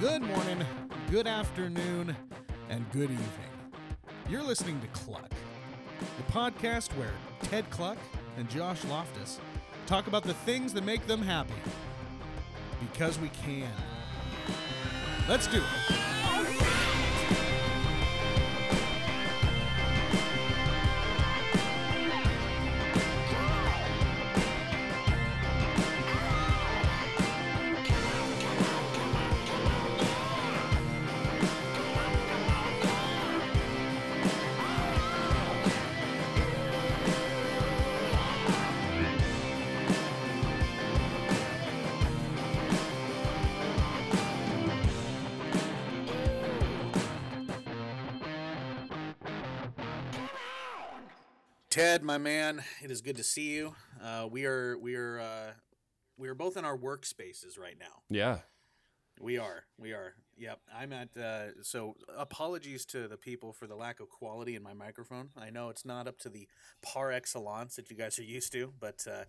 good morning, good afternoon, and good evening. You're listening to Kluck, the podcast where Ted Kluck and Josh Loftus talk about the things that make them happy. Because we can. Let's do it. My man, it is good to see you. Uh, we are we are uh, we are both in our workspaces right now. Yeah. We are. We are. Yep. I'm at. Uh, so apologies to the people for the lack of quality in my microphone. I know it's not up to the par excellence that you guys are used to, but uh,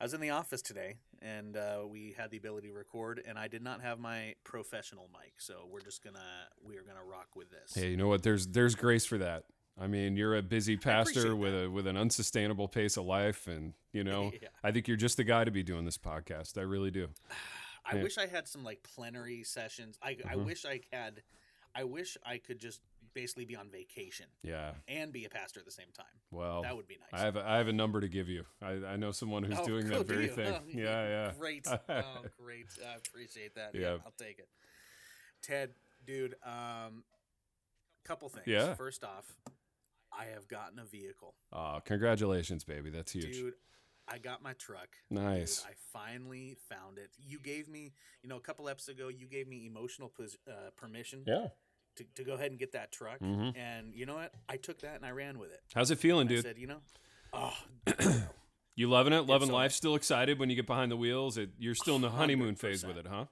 I was in the office today and uh, we had the ability to record, and I did not have my professional mic, so we're just gonna we are gonna rock with this. Hey, you know what? There's there's grace for that. I mean, you're a busy pastor with a with an unsustainable pace of life, and you know, Yeah. I think you're just the guy to be doing this podcast. I really do. I Yeah. wish I had some like plenary sessions. I I Mhm. wish I had. I wish I could just basically be on vacation Yeah. and be a pastor at the same time. Well, That would be nice. I have a, I have a number to give you. I, I know someone who's Oh, doing that very you? thing. Oh, yeah, yeah. Great. Oh, great. I appreciate that. Yeah. Yeah. I'll take it. Ted, dude, um couple things. Yeah. First off, I have gotten a vehicle. Aw, congratulations, baby. That's huge. Dude, I got my truck. Nice. Dude, I finally found it. You gave me, you know, a couple episodes ago, you gave me emotional pos- uh, permission yeah. to, to go ahead and get that truck. Mhm. And you know what? I took that and I ran with it. How's it feeling, I dude? said, you know, oh, you loving it? Loving so life? Still excited when you get behind the wheels? It, you're still in the honeymoon phase 100%. with it, huh?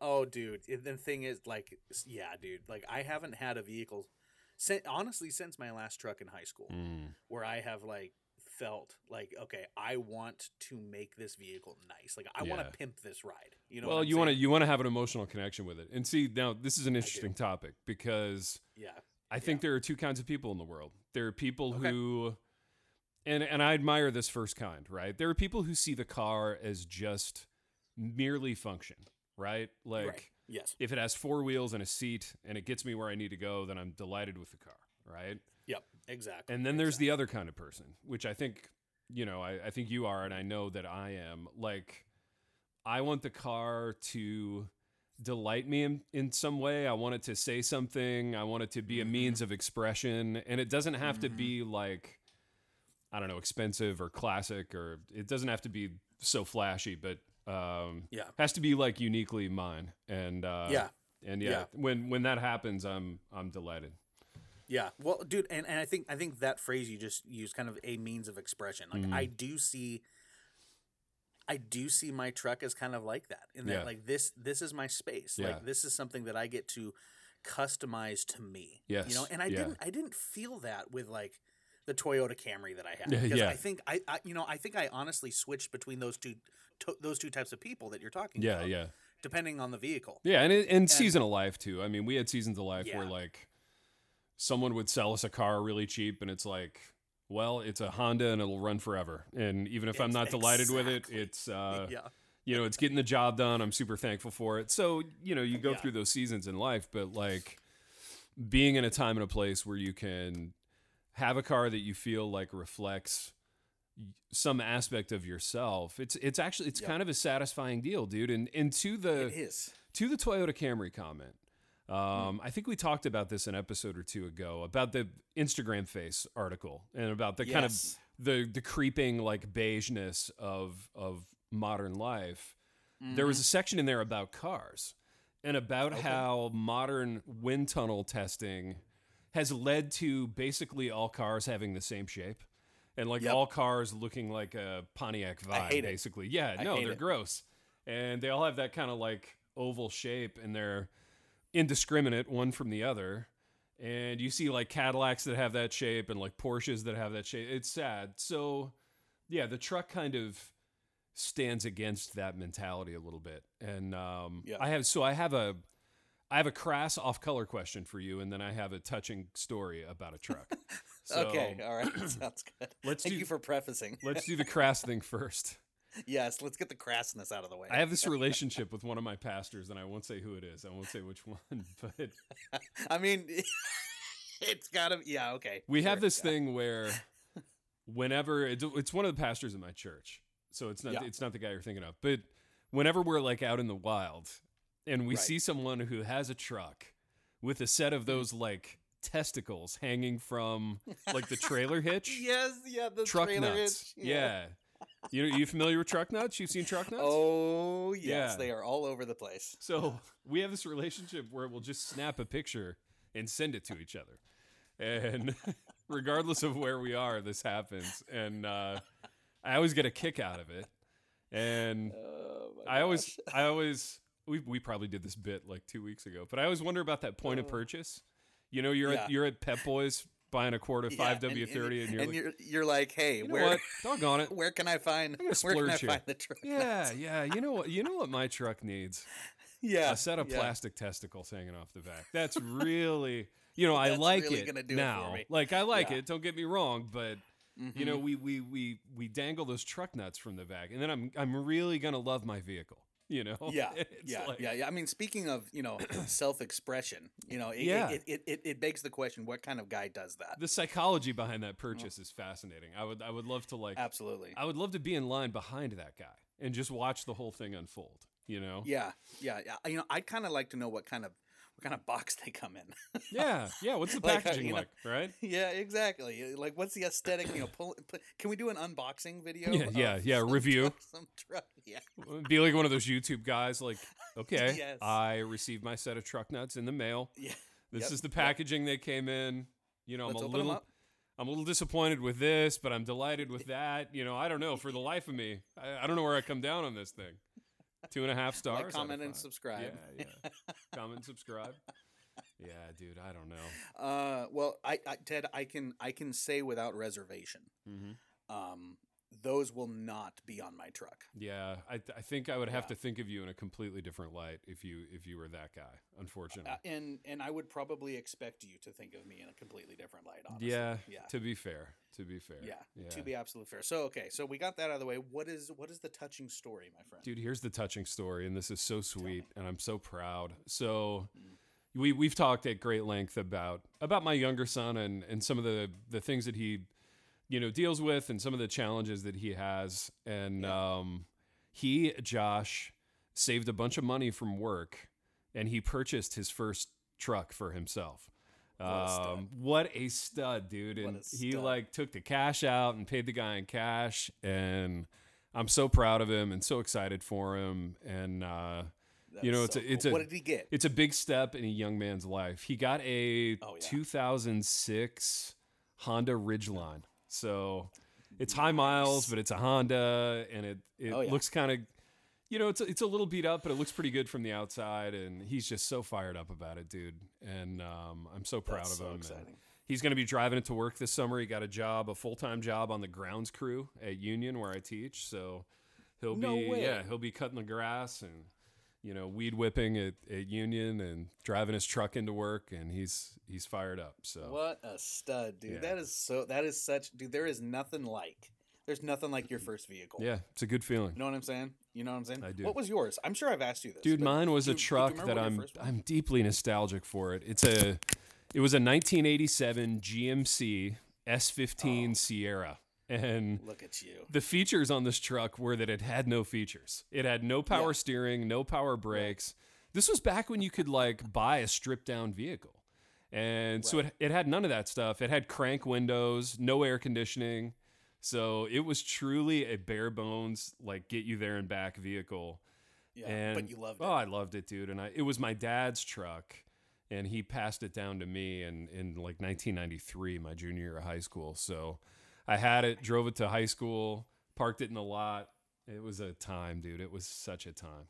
Oh, dude. it- The thing is, like, yeah, dude. Like, I haven't had a vehicle, honestly, since my last truck in high school, Mm. where I have like felt like, okay, I want to make this vehicle nice. Like, I want to pimp this ride. You know? well, you want to you want to have an emotional connection with it. And see, now this is an interesting topic because Yeah. I think there are two kinds of people in the world. There are people Okay. who and and I admire this first kind, right? There are people who see the car as just merely function, right? Like right. Yes. if it has four wheels and a seat and it gets me where I need to go, then I'm delighted with the car, right? Yep. Exactly. And then there's the other kind of person, which I think, you know, I, I think you are, and I know that I am. Like, I want the car to delight me in, in some way. I want it to say something. I want it to be a Mhm. means of expression. And it doesn't have to Mhm. be like, I don't know, expensive or classic, or it doesn't have to be so flashy, but um, Yeah. has to be like uniquely mine. And uh, yeah. and yeah, Yeah. when when that happens, I'm I'm delighted. Yeah. Well, dude, and, and I think I think that phrase you just used kind of a means of expression. Like Mhm. I do see I do see my truck as kind of like that. In that Yeah. like this this is my space. Yeah. Like this is something that I get to customize to me. Yes, you know, and I didn't I didn't feel that with like the Toyota Camry that I had. Yeah, Because yeah. I think I, I you know, I think I honestly switched between those two to, those two types of people that you're talking Yeah, about. yeah. yeah. Depending on the vehicle. Yeah, and it, and season of life too. I mean, we had seasons of life where like someone would sell us a car really cheap, and it's like, well, it's a Honda and it'll run forever. And even if I'm Ex- not delighted with it, it's uh, yeah. you know, it's getting the job done. I'm super thankful for it. So you know, you go Yeah. through those seasons in life, but like being in a time and a place where you can have a car that you feel like reflects some aspect of yourself it's it's actually it's Yep. kind of a satisfying deal dude and and to the to the Toyota Camry comment. Um, I think we talked about this an episode or two ago about the Instagram face article and about the kind of the the creeping like beigeness of of modern life. There was a section in there about cars and about Okay. how modern wind tunnel testing has led to basically all cars having the same shape and like Yep. all cars looking like a Pontiac vibe hate it. basically. Yeah, I no, they're it. gross. And they all have that kind of like oval shape and they're indiscriminate one from the other. And you see like Cadillacs that have that shape and like Porsches that have that shape. It's sad. So, yeah, the truck kind of stands against that mentality a little bit. And um, Yeah. I have so I have a I have a crass off color question for you, and then I have a touching story about a truck. So okay, all right, sounds good. let's Thank do- you for prefacing. let's do the crass thing first. yes, let's get the crassness out of the way. I have this relationship with one of my pastors, and I won't say who it is. I won't say which one, but I mean, it's gotta. Yeah, okay. we have this yeah. thing where whenever it's, it's one of the pastors in my church, so it's not Yeah. it's not the guy you're thinking of, but whenever we're like out in the wild and we Right. see someone who has a truck with a set of mm-hmm. those like testicles hanging from like the trailer hitch, Yes, yeah, the truck trailer nuts, hitch, yeah. You you familiar with truck nuts? You've seen truck nuts? Oh yes, Yeah. they are all over the place. So we have this relationship where we'll just snap a picture and send it to each other. And regardless of where we are, this happens. And uh, I always get a kick out of it. And Oh, I always. I always, we, we probably did this bit like two weeks ago, but I always wonder about that point of Oh. purchase. You know, you're Yeah. at you're at Pep Boys buying a quart of five and- W thirty, and, you're and like, you're you're like, hey, you know where what? Doggone it. where can I find where can I here. find the truck? Yeah, yeah. You know what? You know what my truck needs? yeah, a set of yeah. plastic testicles hanging off the back. That's really, you know, I like really it it now. me. Like I like Yeah. it. Don't get me wrong, but you know, Mhm. we we we we dangle those truck nuts from the back, and then I'm I'm really gonna love my vehicle. You know, yeah, It's yeah, like- yeah, yeah. I mean, speaking of you know self-expression, you know, it, Yeah. it, it, it, it begs the question: What kind of guy does that? The psychology behind that uh-huh. purchase is fascinating. I would I would love to like Absolutely. I would love to be in line behind that guy and just watch the whole thing unfold. You know? Yeah, yeah, yeah. You know, I'd kind of like to know what kind of what kind of box they come in. Yeah, yeah. What's the Like, uh, packaging you know, like? Right? yeah, exactly. Like, what's the aesthetic? You know, pull, put, can we do an unboxing video? Yeah, of yeah, yeah, some review. truck- some truck. Yeah, Be like one of those YouTube guys, like, okay, Yes. I received my set of truck nuts in the mail. yeah. This Yep, is the yep. packaging they came in. You know, Let's I'm a little. I'm a little disappointed with this, but I'm delighted with that. You know, I don't know. For the life of me, I, I don't know where I come down on this thing. Two and a half stars. Like, comment, and subscribe. Yeah, yeah. Comment, subscribe. Yeah, dude. I don't know. Uh, well, I, I, Ted, I can, I can say without reservation, Mm-hmm. um, those will not be on my truck. Yeah, I, th- I think I would have Yeah. to think of you in a completely different light if you if you were that guy. Unfortunately. Uh, and and I would probably expect you to think of me in a completely different light. Honestly. yeah. Yeah. To be fair. To be fair. Yeah, to be absolutely fair. So okay, so we got that out of the way. What is what is the touching story, my friend? Dude, here's the touching story, and this is so sweet, and I'm so proud. So, Mm. we we've talked at great length about about my younger son and and some of the the things that he, you know, deals with, and some of the challenges that he has. And um, he Josh saved a bunch of money from work, and he purchased his first truck for himself. What a stud. Um, what a stud, dude! And a he like took the cash out and paid the guy in cash, and I'm so proud of him and so excited for him. And uh, you know, it's so a- it's cool. a- what did he get? it's a big step in a young man's life. He got a Oh, yeah. 2006 Honda Ridgeline, so it's high miles, but it's a Honda, and it it Oh, yeah. looks kind of. You know, it's a, it's a little beat up, but it looks pretty good from the outside, and he's just so fired up about it, dude. And um, I'm so proud That's of him. exciting. He's going to be driving it to work this summer. He got a job, a full time job on the grounds crew at Union where I teach. So he'll No be way. yeah he'll be cutting the grass and you know weed whipping at, at Union and driving his truck into work, and he's he's fired up. So What a stud, dude! Yeah. That is so. That is such, dude. There is nothing like. There's nothing like your first vehicle. yeah, it's a good feeling. You know what I'm saying? You know what I'm saying? I do. What was yours? I'm sure I've asked you this. Dude, mine was do a you- do you truck that I'm I'm deeply nostalgic for it. It's a it was a 1987 GMC S15 Oh. Sierra, and Look at you. the features on this truck were that it had no features. It had no power Yeah. steering, no power brakes. This was back when you could like buy a stripped down vehicle. And so it, it had none of that stuff. It had crank windows, no air conditioning. So it was truly a bare bones, like get you there and back vehicle. Yeah, and but you loved oh, it. Oh, I loved it, dude. And I it was my dad's truck, and he passed it down to me in in like 1993, my junior year of high school. So I had it, drove it to high school, parked it in the lot. It was a time, dude. It was such a time.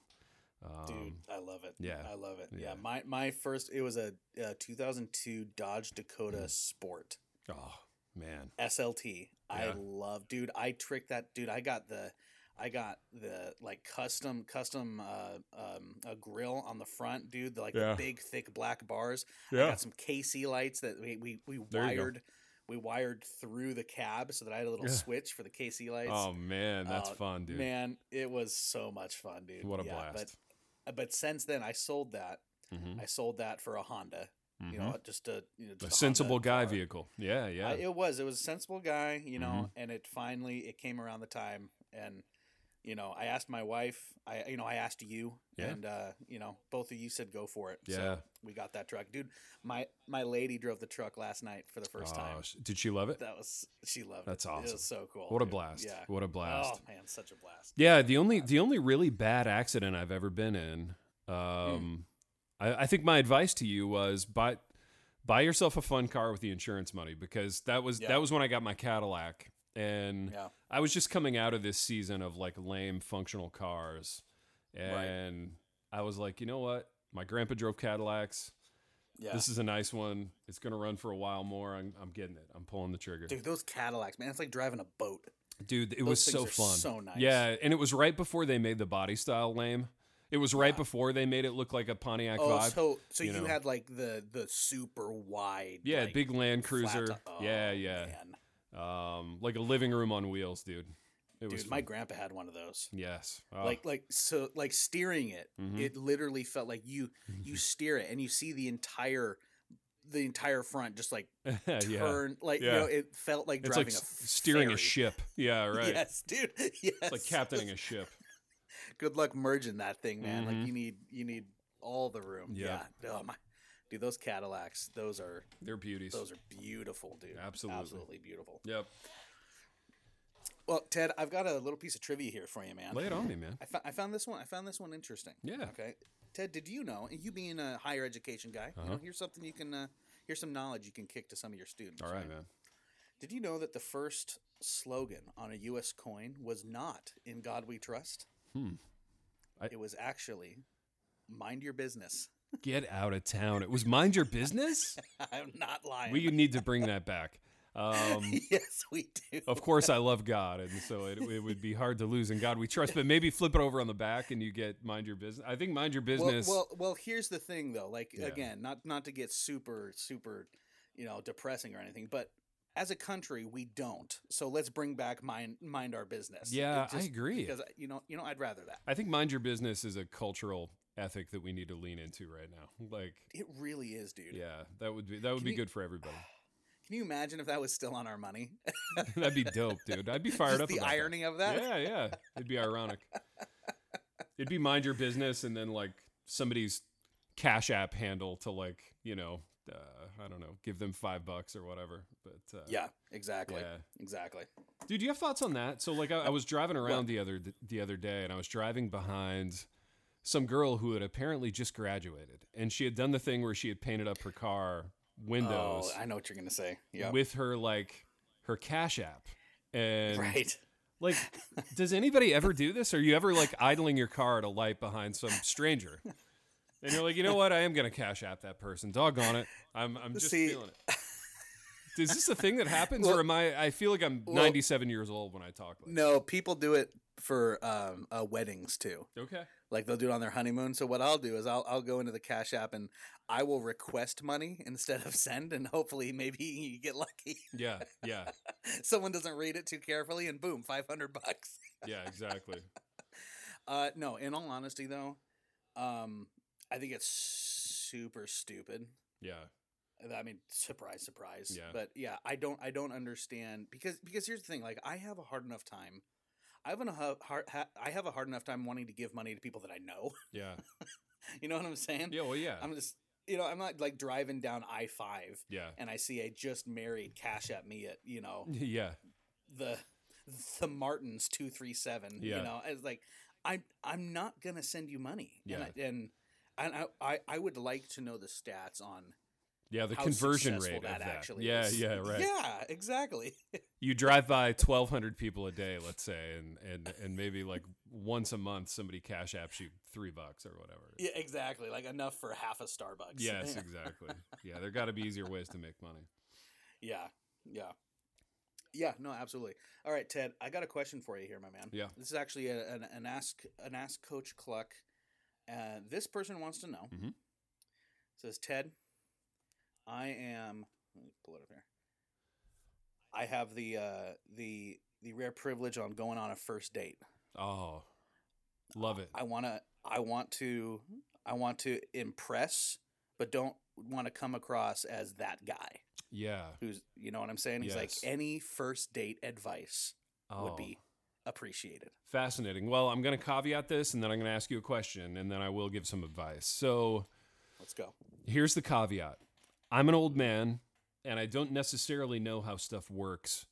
Um, Dude, I love it. yeah, I love it. yeah. Yeah, my my first it was a, uh 2002 Dodge Dakota Sport oh man, SLT. I love, dude. I tricked that, dude. I got the, I got the like custom custom uh, um, a grill on the front, dude. The, like Yeah. the big thick black bars. Yeah. I got some KC lights that we we, we wired we wired through the cab so that I had a little switch for the KC lights. Oh man, that's Uh, fun, dude. Man, it was so much fun, dude. what a Yeah, blast. But but since then, I sold that. Mhm, I sold that for a Honda. You know, just a you know mhm. a just sensible guy car. vehicle. Yeah, yeah. I, it was. It was a sensible guy, you know, Mhm. and it finally it came around the time and you know, I asked my wife, I you know, I asked you Yeah. and uh, you know, both of you said go for it. Yeah. So we got that truck. Dude, my my lady drove the truck last night for the first Oh, time. Did she love it? That was she loved That's it. It awesome. was so cool. What a blast! Yeah. What a blast! Oh man, such a blast. Yeah, the only the only really bad accident I've ever been in. Um, I, I think my advice to you was buy buy yourself a fun car with the insurance money because that was Yeah. that was when I got my Cadillac and Yeah. I was just coming out of this season of like lame functional cars Right. and I was like, you know what? My grandpa drove Cadillacs. Yeah. This is a nice one. It's gonna run for a while more. I'm, I'm getting it. I'm pulling the trigger. Dude, those Cadillacs, man, it's like driving a boat. Dude, it Those was so fun. so nice. Yeah, and it was right before they made the body style lame. It was right Yeah. before they made it look like a Pontiac Oh, vibe. so so you you, know. had like the the super wide, yeah, like, big Land Cruiser. oh, yeah, yeah. man. Um, like a living room on wheels, dude. It was Dude, my grandpa had one of those. yes. Oh, Like like so like steering it, Mhm. it literally felt like you you steer it and you see the entire the entire front just like yeah. turn like Yeah. you know it felt like It's driving like a steering a ship. Yeah, right. Yes, dude. Yes. It's like captaining a ship. Good luck merging that thing, man. Mhm. Like you need you need all the room. Yeah. Yeah. Oh my. Dude, those Cadillacs, those are They're beauties. those are beautiful, dude. Absolutely. Absolutely beautiful. Yep. Well, Ted, I've got a little piece of trivia here for you, man. Lay it on me, man. I, fo- I found this one. I found this one interesting. Yeah. Okay. Ted, did you know? You being a higher education guy, you know, Uh-huh. here's something you can. Uh, here's some knowledge you can kick to some of your students. All right, man. Did you know that the first slogan on a U.S. coin was not "In God We Trust"? Hmm. I- It was actually "Mind Your Business." Get out of town. It was mind your business. I'm not lying. We need to bring that back. Um, yes, we do. of course, I love God, and so it, it would be hard to lose in God we trust. But maybe flip it over on the back, and you get mind your business. I think mind your business. Well, well, well, here's the thing, though. Like Yeah. again, not not to get super, super, you know, depressing or anything, but as a country, we don't. So let's bring back mind mind our business. Yeah, It I agree. Because you know, you know, I'd rather that. I think mind your business is a cultural ethic that we need to lean into right now. Like, It really is, dude. yeah, that would be that would Can be you- good for everybody. Can you imagine if that was still on our money? That'd be dope, dude. I'd be fired Just up. the about that. irony of that. Yeah, yeah. It'd be ironic. It'd be mind your business, and then like somebody's Cash App handle to like you know uh, I don't know give them five bucks or whatever. But uh, Yeah, exactly, yeah. exactly. Dude, do you have thoughts on that? So like I, I was driving around the other the other day, and I was driving behind some girl who had apparently just graduated, and she had done the thing where she had painted up her car windows Oh, I know what you're gonna say. Yeah, with her like her Cash App, and right. like, does anybody ever do this? Are you ever like idling your car at a light behind some stranger? And you're like, you know what? I am gonna cash app that person. Doggone it. I'm I'm just See- feeling it. Is this a thing that happens, Well- or am I? I feel like I'm well- 97 years old when I talk. Like No, people do it for um, uh, weddings too. Okay. Like they'll do it on their honeymoon. So what I'll do is I'll I'll go into the Cash App and I will request money instead of send, and hopefully maybe you get lucky. Yeah. Yeah. Someone doesn't read it too carefully, and boom, five hundred bucks. Yeah. Exactly. Uh, no, in all honesty though, um, I think it's super stupid. Yeah. I mean, surprise, surprise. Yeah. But yeah, I don't, I don't understand because because here's the thing. Like, I have a hard enough time. I have a hard, ha, I have a hard enough time wanting to give money to people that I know. Yeah. You know what I'm saying? Yeah. Well. Yeah. I'm just, you know, I'm not like driving down I five Yeah. and I see a just married cash at me at you know Yeah. the the Martins two three seven. Yeah. You know, it's like I'm I'm not gonna send you money. Yeah. And I, and and I, I I would like to know the stats on Yeah. The conversion rate of that. actually yeah. is. Yeah. Right. Yeah, exactly. you drive by 1200 people a day let's say and and and maybe like once a month somebody cash apps you three bucks or whatever yeah, exactly. Like enough for half a Starbucks. yes exactly yeah there got to be easier ways to make money yeah, yeah, Yeah, no, absolutely. All right, Ted, I got a question for you here, my man. Yeah. This is actually a, an, an ask an ask Coach Kluck. Uh, this person wants to know. Mhm. Says Ted, I am. Let me pull it up here. I have the uh, the the rare privilege on going on a first date. Oh, love it. I want to. I want to. I want to impress, but don't want to come across as that guy Yeah. who's. You know what I'm saying? He's like any first date advice Oh, would be appreciated. fascinating. Well, I'm going to caveat this, and then I'm going to ask you a question, and then I will give some advice. So Let's go. here's the caveat: I'm an old man, and I don't necessarily know how stuff works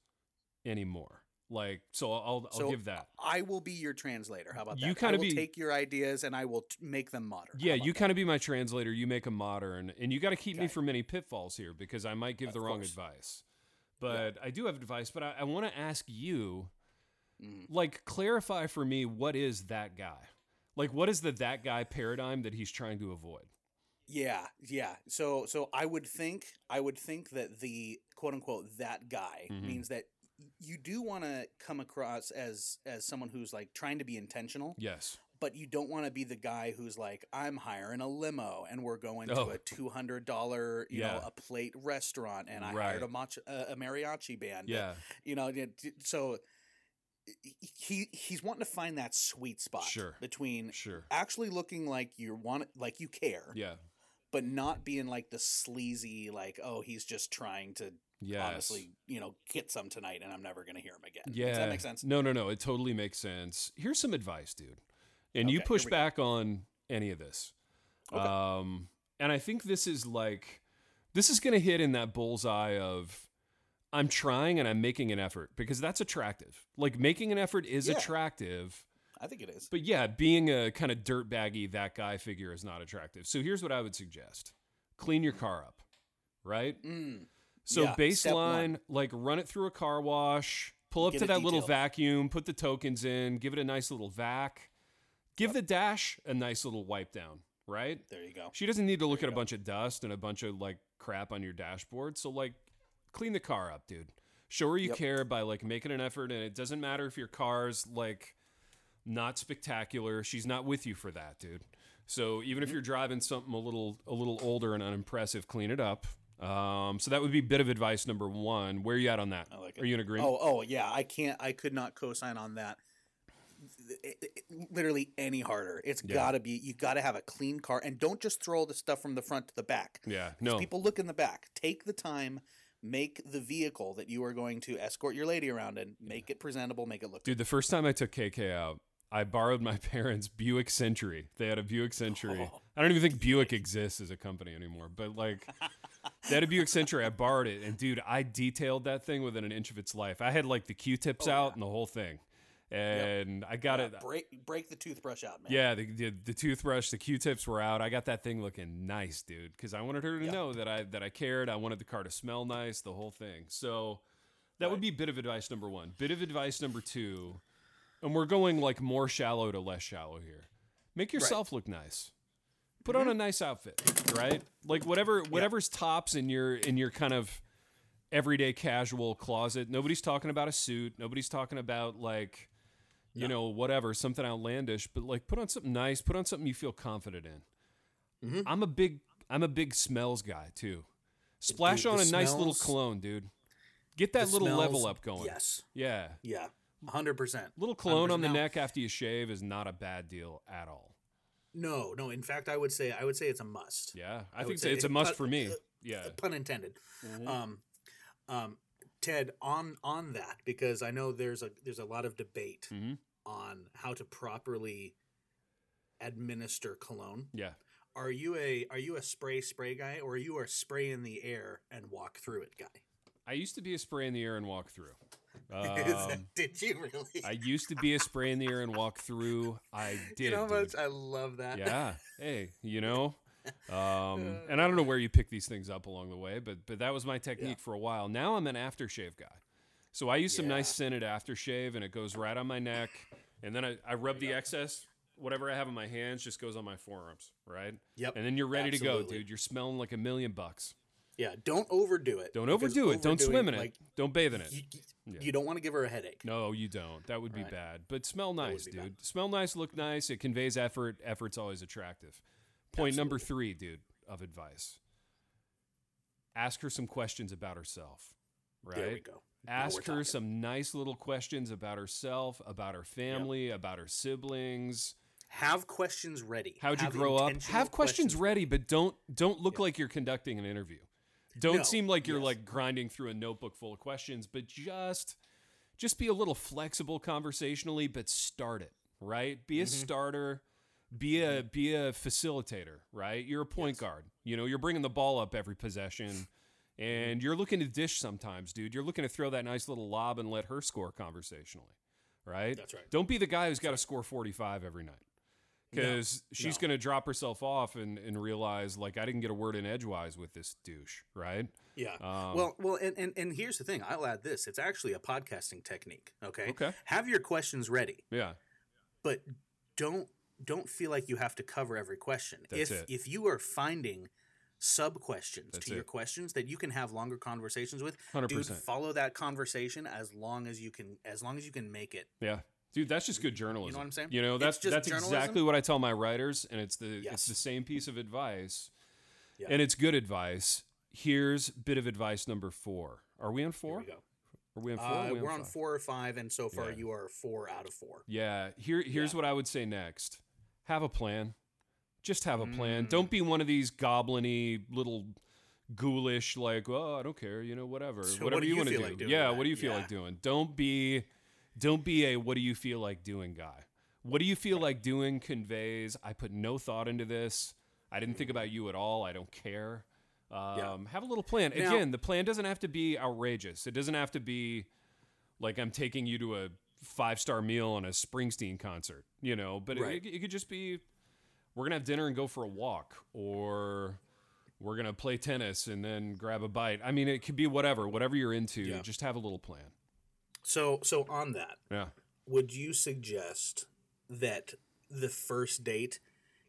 anymore. Like, so I'll I'll So, give that. I will be your translator. How about that? You kinda be- take your ideas and I will t- make them modern. Yeah, you kind of be my translator. You make a modern, and you got to keep me from any pitfalls here because I might give Of the wrong course. advice. But I do have advice. But I, I want to ask you, Mhm. like, clarify for me what is that guy? Like, what is the that guy paradigm that he's trying to avoid? Yeah, yeah. So so I would think I would think that the quote unquote that guy Mhm. means that you do want to come across as as someone who's like trying to be intentional, Yes. but you don't want to be the guy who's like I'm hiring a limo and we're going Oh. to a two hundred dollar you know a plate restaurant and I Right. hired a, mach- a, a mariachi band. Yeah. you know so he he's wanting to find that sweet spot Sure. between Sure. actually looking like you want like you care Yeah. But not being like the sleazy like oh he's just trying to Yes. honestly you know get some tonight and i'm never gonna hear him again Yeah. does that make sense No, no, no. It totally makes sense. Here's some advice, dude. And you push we go. back on any of this. Okay. Um, and I think this is like, this is going to hit in that bullseye of I'm trying and I'm making an effort because that's attractive. Like making an effort is Yeah. attractive. I think it is But yeah, being a kind of dirtbaggy that guy figure is not attractive. So here's what I would suggest clean your car up, right? mm. So Yeah, baseline, like run it through a car wash, pull up Get to that little vacuum, put the tokens in, give it a nice little vac, give the dash a nice little wipe down, right? there you go She doesn't need to look There at a go. bunch of dust and a bunch of like crap on your dashboard. So like clean the car up, dude. Show her you Yep. care by like making an effort and it doesn't matter if your car's like not spectacular. She's not with you for that, dude. So even Mm-hmm. if you're driving something a little a little older and unimpressive, clean it up. Um, so that would be bit of advice number one. Where are you at on that? Like. Are you in agreement? oh oh yeah i can't i could not co-sign on that It- it- it- literally any harder it's Yeah. gotta be you gotta have a clean car and don't just throw the stuff from the front to the back Yeah. No. people look in the back take the time make the vehicle that you are going to escort your lady around in make it presentable make it look Dude, the first time I took KK out, I borrowed my parents' Buick Century. They had a Buick Century. Oh. I don't even think Buick exists as a company anymore, but like they had a Buick Century. I borrowed it, and dude, I detailed that thing within an inch of its life. I had like the Q-tips Oh, out yeah. and the whole thing, and I got Yeah, it. Uh, break break the toothbrush out man Yeah, the, the the toothbrush, the Q-tips were out. I got that thing looking nice, dude, because I wanted her to Yeah. know that I that I cared. I wanted the car to smell nice, the whole thing. So that would Right. be bit of advice number one. Bit of advice number two, and we're going like more shallow to less shallow here. Make yourself look nice. Put Mm-hmm. on a nice outfit, right? Like whatever whatever's tops in your in your kind of everyday casual closet. Nobody's talking about a suit. Nobody's talking about like you know whatever something outlandish. But like put on something nice. Put on something you feel confident in. Mhm. I'm a big I'm a big smells guy too. Splash Dude, on a the nice little smells- cologne, dude. Get that little level up going. yes Yeah. yeah 100% Little cologne on the Now- neck after you shave is not a bad deal at all. no no in fact i would say i would say it's a must Yeah. I, I think say it's a must cut- for me. uh, Yeah. pun intended Mhm. um um ted on on that because i know there's a there's a lot of debate Mhm. on how to properly administer cologne Yeah. are you a are you a spray spray guy or are you a spray in the air and walk through it guy I used to be a spray in the air and walk through. Um, did you really I used to be a spray in the air and walk through. I did. you know how dude. much i love that yeah. Hey, you know. Um, and I don't know where you pick these things up along the way, but but that was my technique for a while. Now I'm an aftershave guy. So I use some nice scented aftershave and it goes right on my neck. And then I, I rub the excess, whatever I have in my hands just goes on my forearms, right? yep And then you're ready to go, dude. You're smelling like a million bucks. Yeah, don't overdo it. Don't overdo it. Don't swim in it. Like, don't bathe in it. you, Yeah. don't want to give her a headache. No, you don't. That would be Right. bad. But smell nice, dude. bad. Smell nice, look nice. It conveys effort. Effort's always attractive. Point number three, dude, of advice. Ask her some questions about herself. Right? There we go. Now Ask her talking. some nice little questions about herself, about her family, about her siblings. Have questions ready. How'd you Have grow up? Have questions ready, but don't don't look like you're conducting an interview. Don't No, seem like you're yes. like grinding through a notebook full of questions, but just just be a little flexible conversationally, but start it, right? Be a Mm-hmm. starter, be a be a facilitator, right? You're a point guard. You know, you're bringing the ball up every possession. And you're looking to dish sometimes, dude. You're looking to throw that nice little lob and let her score conversationally, right? That's right. Don't be the guy who's got to score 45 every night because she's no. going to drop herself off and, and realize like I didn't get a word in edgewise with this douche, right? Yeah. Um, well, well, and, and and here's the thing. I'll add this. It's actually a podcasting technique. Okay. Okay. Have your questions ready, Yeah, but don't don't feel like you have to cover every question. That's if it. if you are finding sub questions That's to your it. questions that you can have longer conversations with, 100%. dude, follow that conversation as long as you can as long as you can make it. yeah, dude, that's just good journalism. You know what I'm saying? You know, that's just that's journalism. exactly what I tell my writers, and it's the it's the same piece of advice, Yeah. and it's good advice. Here's bit of advice number four. Are we on Here four? we go. Are we on four? Uh, we we're on five? four or five, and so far Yeah. you are four out of four. Yeah. Here here's Yeah. what I would say next. Have a plan. Just have a plan. Mm. Don't be one of these goblin-y little ghoulish like, oh, I don't care, you know, whatever. So what whatever do you you want to do. like yeah, with what do you feel Yeah. like doing? Don't be don't be a what do you feel like doing guy. What do you feel like doing conveys I put no thought into this. I didn't think about you at all. I don't care. Um, Have a little plan. Now- Again, the plan doesn't have to be outrageous. It doesn't have to be like I'm taking you to a five star meal on a Springsteen concert, you know. But Right. it, it could just be we're gonna have dinner and go for a walk, or we're gonna play tennis and then grab a bite. I mean, it could be whatever, whatever you're into. Yeah. Just have a little plan. So so on that, Yeah. would you suggest that the first date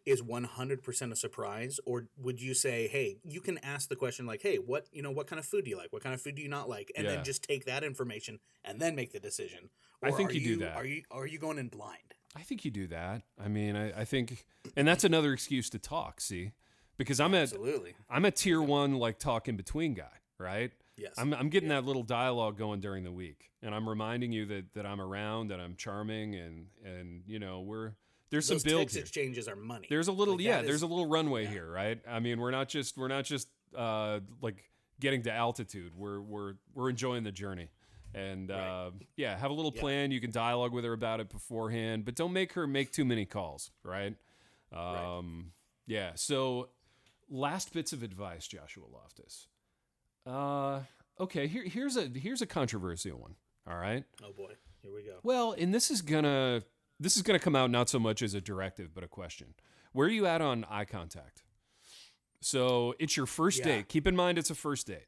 is 100% a surprise or would you say hey you can ask the question like hey what you know what kind of food do you like what kind of food do you not like and Yeah. then just take that information and then make the decision I think are you do that. are you are you going in blind I think you do that. I mean, I, I think, and that's another excuse to talk. See, because I'm absolutely I'm a tier one like talk in between guy, right? Yes I'm, I'm getting that little dialogue going during the week, and I'm reminding you that, that I'm around, that I'm charming, and and you know we're there's those some build text exchanges are money There's a little Like, yeah, that there's a little runway yeah. here, right? I mean, we're not just we're not just uh, like getting to altitude. We're we're we're enjoying the journey. And Right. uh, yeah, have a little Yeah. plan. You can dialogue with her about it beforehand, but don't make her make too many calls, right? Um, Yeah. So, last bits of advice, Joshua Loftus. Uh, okay. Here, here's a here's a controversial one. All right. oh boy here we go Well, and this is gonna this is gonna come out not so much as a directive, but a question. Where are you at on eye contact? So it's your first Yeah. date. Keep in mind it's a first date.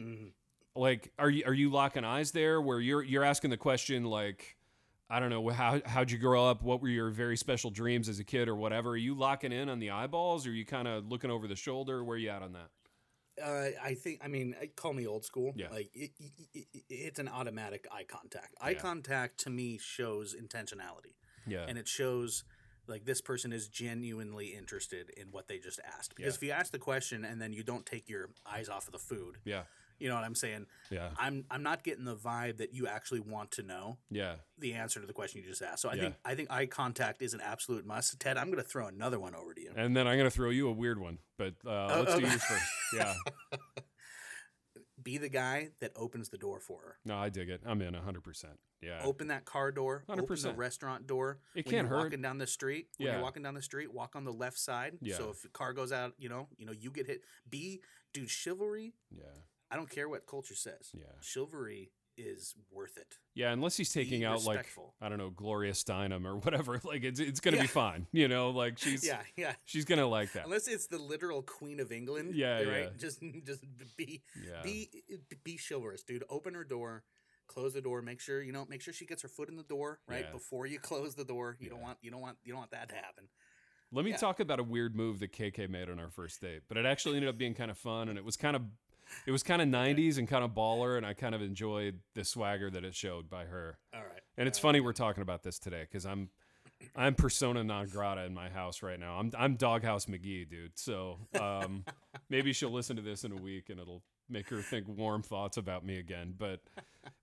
Mhm. Like, are you are you locking eyes there? Where you're you're asking the question like, I don't know how how'd you grow up? What were your very special dreams as a kid or whatever? Are you locking in on the eyeballs? Or are you kind of looking over the shoulder? Where are you at on that? Uh, I think. I mean, call me old school. Yeah. Like it, it, it, it's an automatic eye contact. Eye Yeah. contact to me shows intentionality, Yeah. and it shows like this person is genuinely interested in what they just asked. Because Yeah. if you ask the question and then you don't take your eyes off of the food, yeah. You know what I'm saying. Yeah. I'm I'm not getting the vibe that you actually want to know Yeah. the answer to the question you just asked. So I Yeah. think I think eye contact is an absolute must. Ted, I'm going to throw another one over to you. And then I'm gonna throw you a weird one, but uh, Oh, let's do oh. yours first. Yeah. Be the guy that opens the door for her. No, I dig it. I'm in 100%. Yeah. open that car door, open the restaurant door. It when can't you're hurt. Walking down the street, when Yeah. you're walking down the street, walk on the left side. Yeah. So if the car goes out, you know, you know, you get hit. Be, dude, chivalry. Yeah. I don't care what culture says. Yeah. Chivalry is worth it. Yeah, unless he's taking Be out like. I don't know Gloria Steinem or whatever, like it's it's gonna Yeah. be fine. You know, like she's Yeah, yeah. she's gonna like that. Unless it's the literal Queen of England. Yeah, right. yeah. Just, just be, Yeah. be, be chivalrous, dude. Open her door, close the door. Make sure you know. Make sure she gets her foot in the door right Yeah. before you close the door. You don't want, you don't want, you don't want that to happen. Let me talk about a weird move that KK made on our first date, but it actually ended up being kind of fun, and it was kind of, it was kind of '90s and kind of baller, and I kind of enjoyed the swagger that it showed by her. All right. And it's funny we're talking about this today because I'm, I'm persona non grata in my house right now. I'm I'm Doghouse McGee, dude. So um, maybe she'll listen to this in a week and it'll make her think warm thoughts about me again. But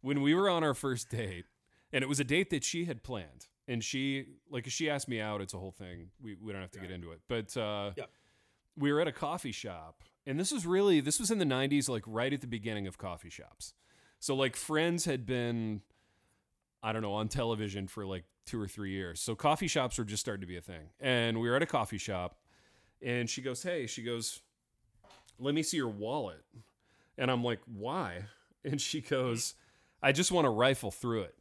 when we were on our first date, and it was a date that she had planned, and she like she asked me out. It's a whole thing. We we don't have to get into it, but uh, we were at a coffee shop, and this was really this was in the '90s, like right at the beginning of coffee shops. So like Friends had been I don't know, on television for like two or three years. So coffee shops were just starting to be a thing. And we were at a coffee shop and she goes, Hey, she goes, Let me see your wallet. And I'm like, Why? And she goes, I just want to rifle through it.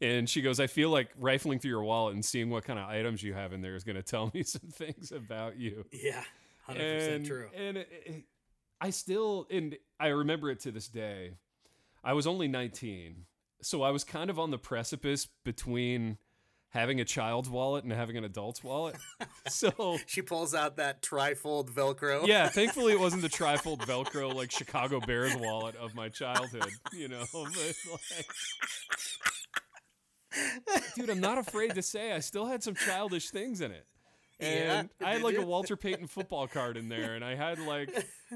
And she goes, I feel like rifling through your wallet and seeing what kind of items you have in there is going to tell me some things about you Yeah. Hundred percent and, true. And it, it- I still, and I remember it to this day. I was only 19, so I was kind of on the precipice between having a child's wallet and having an adult's wallet. so She pulls out that trifold Velcro. yeah, thankfully it wasn't the trifold Velcro like Chicago Bears wallet of my childhood, you know. But like, dude, I'm not afraid to say I still had some childish things in it. Yeah, And I had like you? a Walter Payton football card in there, and I had like,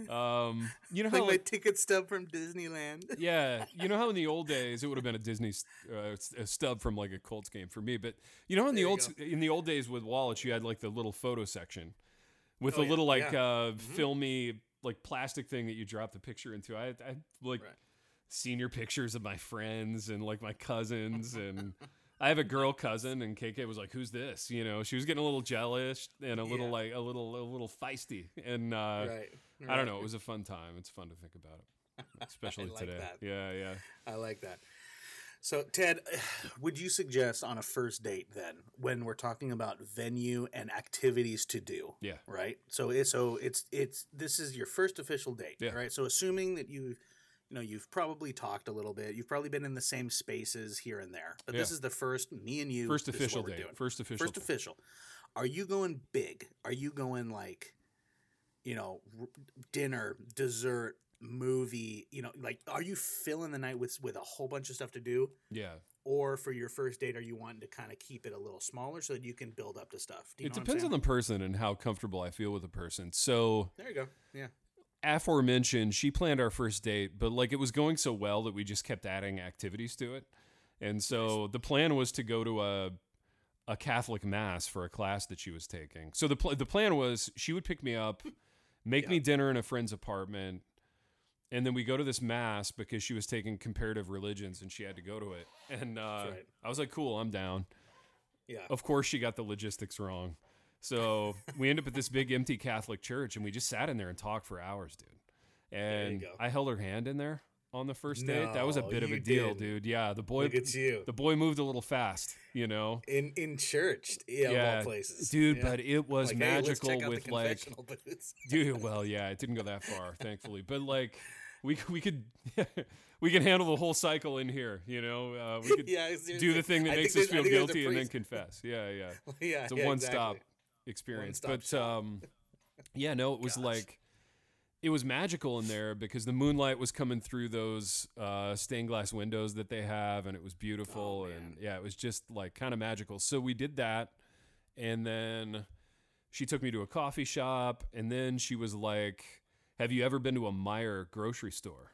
um, you know how Like my like, ticket stub from Disneyland. yeah, you know how in the old days it would have been a Disney uh, a stub from like a Colts game for me, but you know in the There you old in the old days with wallets you had like the little photo section with Oh, a yeah, little like yeah. uh, Mhm. filmy like plastic thing that you drop the picture into. I I like Right. senior pictures of my friends and like my cousins and. I have a girl cousin, and KK was like, "Who's this?" You know, she was getting a little jealous and a little Yeah. like a little a little feisty, and uh, right. I don't know. It was a fun time. It's fun to think about it, especially like today. that. Yeah, yeah. I like that. So, Ted, would you suggest on a first date then, when we're talking about venue and activities to do, Yeah. right? So, it, so it's it's this is your first official date, Yeah. right? So, assuming that you, you know, you've probably talked a little bit, you've probably been in the same spaces here and there, but this is the first me and you First this is what official date. doing. First official. First date. official. Are you going big? Are you going like, you know, r- dinner, dessert, movie? You know, like, are you filling the night with with a whole bunch of stuff to do? Yeah. Or for your first date, are you wanting to kind of keep it a little smaller so that you can build up to stuff? Do you It depends on the person and how comfortable I feel with the person. So, There you go. Yeah. Aforementioned, she planned our first date, but like it was going so well that we just kept adding activities to it. And so the plan was to go to a a Catholic mass for a class that she was taking. So the pl- the plan was she would pick me up, make me dinner in a friend's apartment, and then we go to this mass because she was taking comparative religions and she had to go to it. And uh, right. I was like, "Cool, I'm down." Yeah. Of course, she got the logistics wrong. So we end up at this big empty Catholic church, and we just sat in there and talked for hours, dude. And. I held her hand in there on the first date. That was a bit of a deal, didn't. dude. Yeah, the boy, Look at you. the boy moved a little fast, you know. In in church, yeah, Yeah, all places, dude. Yeah. But it was Like, magical the with like, dude. Well, yeah, it didn't go that far, thankfully. But like, we we could we can handle the whole cycle in here, you know. Uh, we could yeah, do the thing that I makes us feel I think there's a guilty and then confess. Yeah, yeah. yeah, It's a one stop exactly. Experience. But um yeah, no, it was Gosh. like it was magical in there because the moonlight was coming through those uh, stained glass windows that they have, and it was beautiful, Oh, and yeah, it was just like kind of magical. So we did that, and then she took me to a coffee shop, and then she was like, "Have you ever been to a Meijer grocery store?"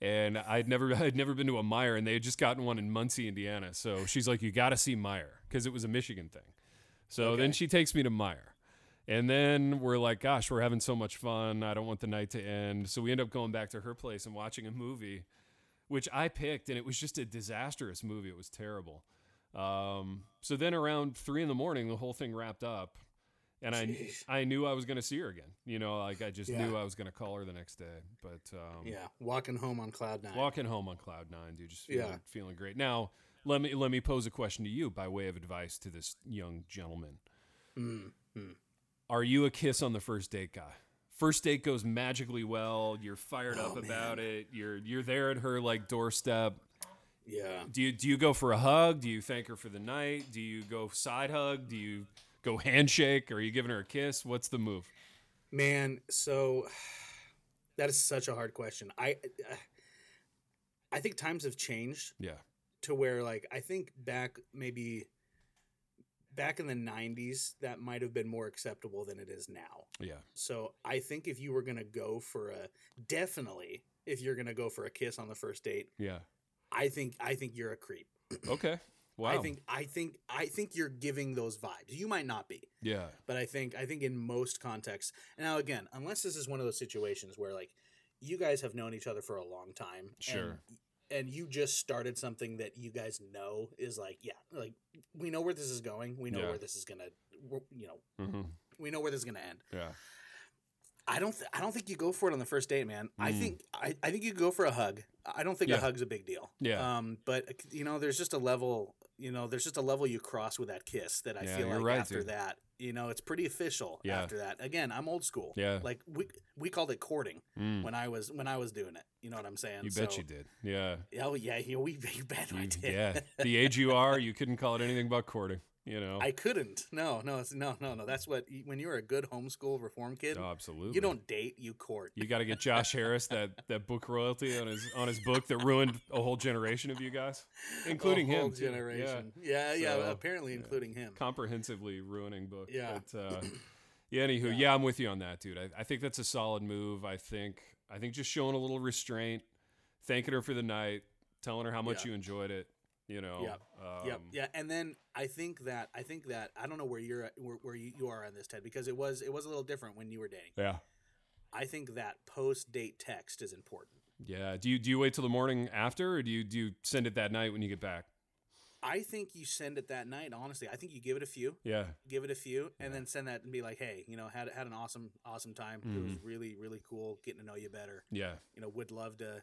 And I'd never, I'd never been to a Meijer, and they had just gotten one in Muncie, Indiana. So she's like, "You got to see Meijer," because it was a Michigan thing. So then she takes me to Meijer. And then we're like, gosh, we're having so much fun. I don't want the night to end. So we end up going back to her place and watching a movie, which I picked, and it was just a disastrous movie. It was terrible. Um, so then around three in the morning, the whole thing wrapped up. And I, I knew I was going to see her again. You know, like I just Yeah. knew I was going to call her the next day. But um, Yeah, walking home on cloud nine. walking home on cloud nine, dude, just feeling, Yeah. feeling great. Now, let me let me pose a question to you by way of advice to this young gentleman. Mm, mm. Are you a kiss on the first date guy? First date goes magically well. You're fired up Oh, about it. You're you're there at her like doorstep. Yeah. Do you do you go for a hug? Do you thank her for the night? Do you go side hug? Do you go handshake? Are you giving her a kiss? What's the move? Man, so that is such a hard question. I I think times have changed Yeah. To where like I think back maybe back in the 90s that might have been more acceptable than it is now. Yeah. So I think if you were going to go for a definitely if you're going to go for a kiss on the first date, Yeah. I think I think you're a creep. Okay. Wow. I think I think I think you're giving those vibes. You might not be, yeah. but I think I think in most contexts. Now again, unless this is one of those situations where like you guys have known each other for a long time, Sure. And, you just started something that you guys know is like yeah, like we know where this is going. We know Yeah. where this is gonna, you know, hmm we know where this is gonna end. Yeah. I don't. Th- I don't think you go for it on the first date, man. I Mm. think. I, I think you go for a hug. I don't think Yeah. a hug's a big deal. Yeah. Um. But you know, there's just a level. You know, there's just a level you cross with that kiss that I Yeah, feel like right, after dude. that, you know, it's pretty official. Yeah. After that, again, I'm old school. Yeah. Like we we called it courting Mm. when I was when I was doing it. You know what I'm saying? You bet you did. Yeah. Oh yeah, you, we you bet I You- did. yeah. The age you are, you couldn't call it anything but courting. You know. I couldn't. No, no, no, no, no. That's what when you're a good homeschool reform kid, oh, absolutely. you don't date, you court. You got to get Josh Harris that that book royalty on his on his book that ruined a whole generation of you guys, including a whole him. too. Yeah. generation. Yeah, yeah. So, apparently, yeah. including him. comprehensively ruining book. Yeah. But, uh, yeah. Anywho, Yeah. yeah. I'm with you on that, dude. I, I think that's a solid move. I think I think just showing a little restraint, thanking her for the night, telling her how much Yeah. you enjoyed it. You know. Yep. Um, yep. Yeah. And then I think that I think that I don't know where you're at, where, where you, you are on this, Ted, because it was it was a little different when you were dating. Yeah. I think that post date text is important. Yeah. Do you do you wait till the morning after, or do you do you send it that night when you get back? I think you send it that night. Honestly, I think you give it a few, Yeah. give it a few, and then send that and be like, hey, you know, had had an awesome awesome time. It was Mm-hmm. really really cool getting to know you better. Yeah. You know, would love to.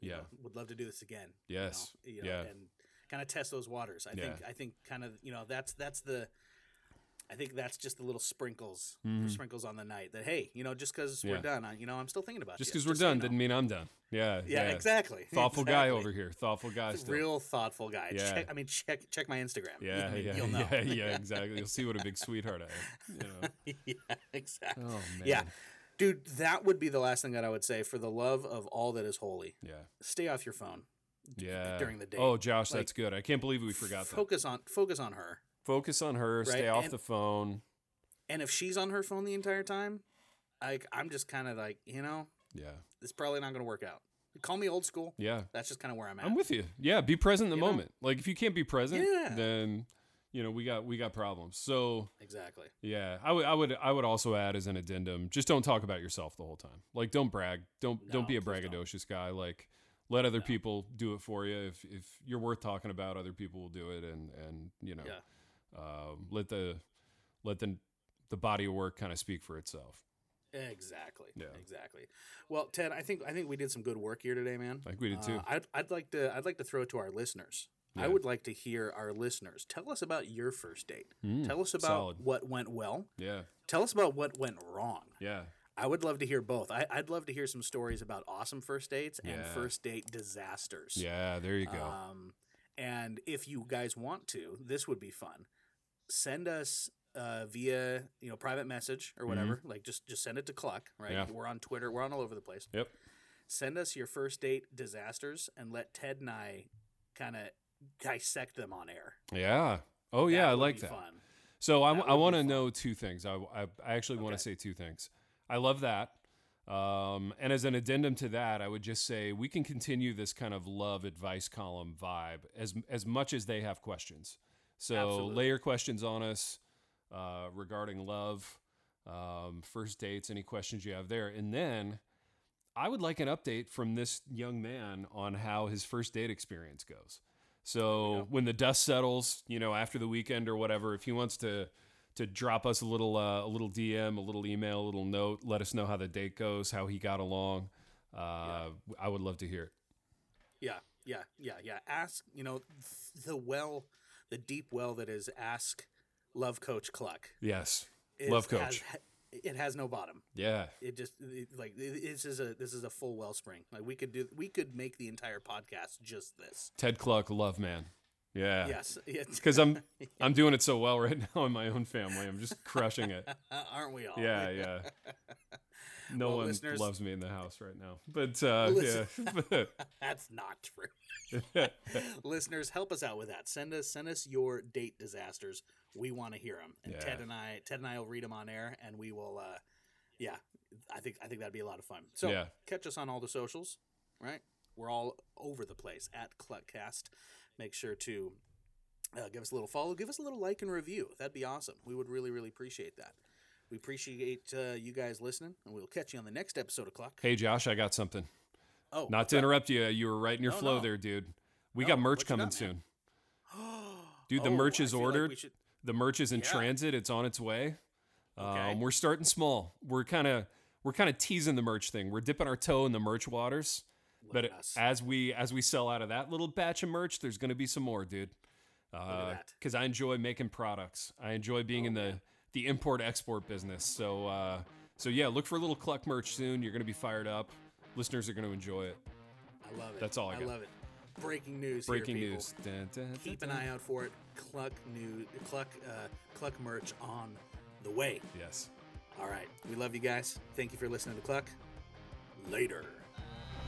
Yeah. know, would love to do this again. you Yes. know, you know, Yeah. and kind of test those waters. I Yeah. think I think kind of you know that's that's the I think that's just the little sprinkles Mhm. sprinkles on the night that hey you know just because Yeah. we're done I, you know I'm still thinking about Just because we're so you done know. didn't mean I'm done. Yeah. yeah, exactly Thoughtful guy over here. Thoughtful guy. Still. real thoughtful guy. Yeah. Check, I mean check check my Instagram. Yeah, You- yeah, you'll know. yeah, yeah, exactly. You'll see what a big sweetheart I am. You know? yeah, exactly. Oh man. Yeah, dude, that would be the last thing that I would say. For the love of all that is holy, Yeah. stay off your phone Yeah. during the oh, day. Oh, Josh, Like, that's good. I can't believe we forgot that. focus on focus on her. Focus on her. Stay off and- the phone. And if she's on her phone the entire time, like I'm just kind of like, you know, Yeah. it's probably not going to work out. Call me old school. Yeah. That's just kind of where I'm at. I'm with you. Yeah. Be present in the You know? moment. Like if you can't be present, Yeah. then you know we got we got problems. So exactly. yeah, I would I would I would also add as an addendum, just don't talk about yourself the whole time. Like don't brag. Don't don't be a braggadocious guy. Like let other No. people do it for you. If if you're worth talking about, other people will do it, and and you know, Yeah. um, let the let the the body of work kind of speak for itself. Exactly. Yeah. Exactly. Well, Ted, I think I think we did some good work here today, man. I think we did too. Uh, I'd, I'd like to I'd like to throw it to our listeners. I would like to hear our listeners tell us about your first date. Mm, Tell us about solid. what went well. Yeah, Tell us about what went wrong. yeah, I would love to hear both. I, I'd love to hear some stories about awesome first dates and Yeah. first date disasters. yeah. There you go. Um, and if you guys want to, this would be fun. Send us uh, via you know private message or whatever. Like just just send it to Kluck. Right. Mm-hmm. Yeah. We're on Twitter. We're on all over the place. yep. Send us your first date disasters and let Ted and I kind of dissect them on air. Yeah. Oh yeah, I like that. Fun. So I, That I would be want to know two things. I, I, I actually want to say two things. I love that. Um, and as an addendum to that, I would just say we can continue this kind of love advice column vibe as as much as they have questions. So Absolutely. lay your questions on us uh, regarding love, um, first dates, any questions you have there, and then I would like an update from this young man on how his first date experience goes. So go. when the dust settles, you know, after the weekend or whatever, if he wants to to drop us a little uh, a little DM, a little email, a little note, let us know how the date goes, how he got along. Uh, I would love to hear it. Yeah, yeah, yeah, yeah. Ask, you know, the well, the deep well that is ask love coach Kluck. Yes. is- Love coach. Has, it has no bottom. Yeah. It just it, like it- this is a this is a full wellspring. Like we could do we could make the entire podcast just this. Ted Kluck, love man. Yeah. Yes. Because I'm I'm doing it so well right now in my own family. I'm just crushing it. Aren't we all? Yeah, yeah. No Well, one loves me in the house right now. But uh, Listen- yeah. That's not true. Listeners, help us out with that. Send us send us your date disasters. We want to hear them. And Yeah. Ted and I Ted and I will read them on air and we will uh yeah, I think I think that'd be a lot of fun. So, Yeah. catch us on all the socials, right? We're all over the place at Kluckcast. Make sure to uh, give us a little follow, give us a little like and review. That'd be awesome. We would really really appreciate that. We appreciate uh, you guys listening, and we'll catch you on the next episode of Kluck. hey Josh, I got something. Oh, Not to interrupt you. You were right in your No, flow no. there, dude. We No, got merch coming got, soon. Dude, the Oh, merch is feel like ordered. should- The merch is in Yeah. transit. It's on its way. Okay. Um, we're starting small. We're kind of we're kind of teasing the merch thing. We're dipping our toe in the merch waters. But us. as we as we sell out of that little batch of merch, there's going to be some more, dude. Because I enjoy making products. I enjoy being Oh, in the man. the import export business. So uh, so yeah, look for a little Kluck merch soon. You're going to be fired up. Listeners are going to enjoy it. I love it. That's all I got. I love it. Breaking news. Breaking here, news. Dun, dun, dun, Keep an eye out for it. Kluck new Kluck uh, Kluck merch on the way. Yes. All right. We love you guys. Thank you for listening to Kluck. Later.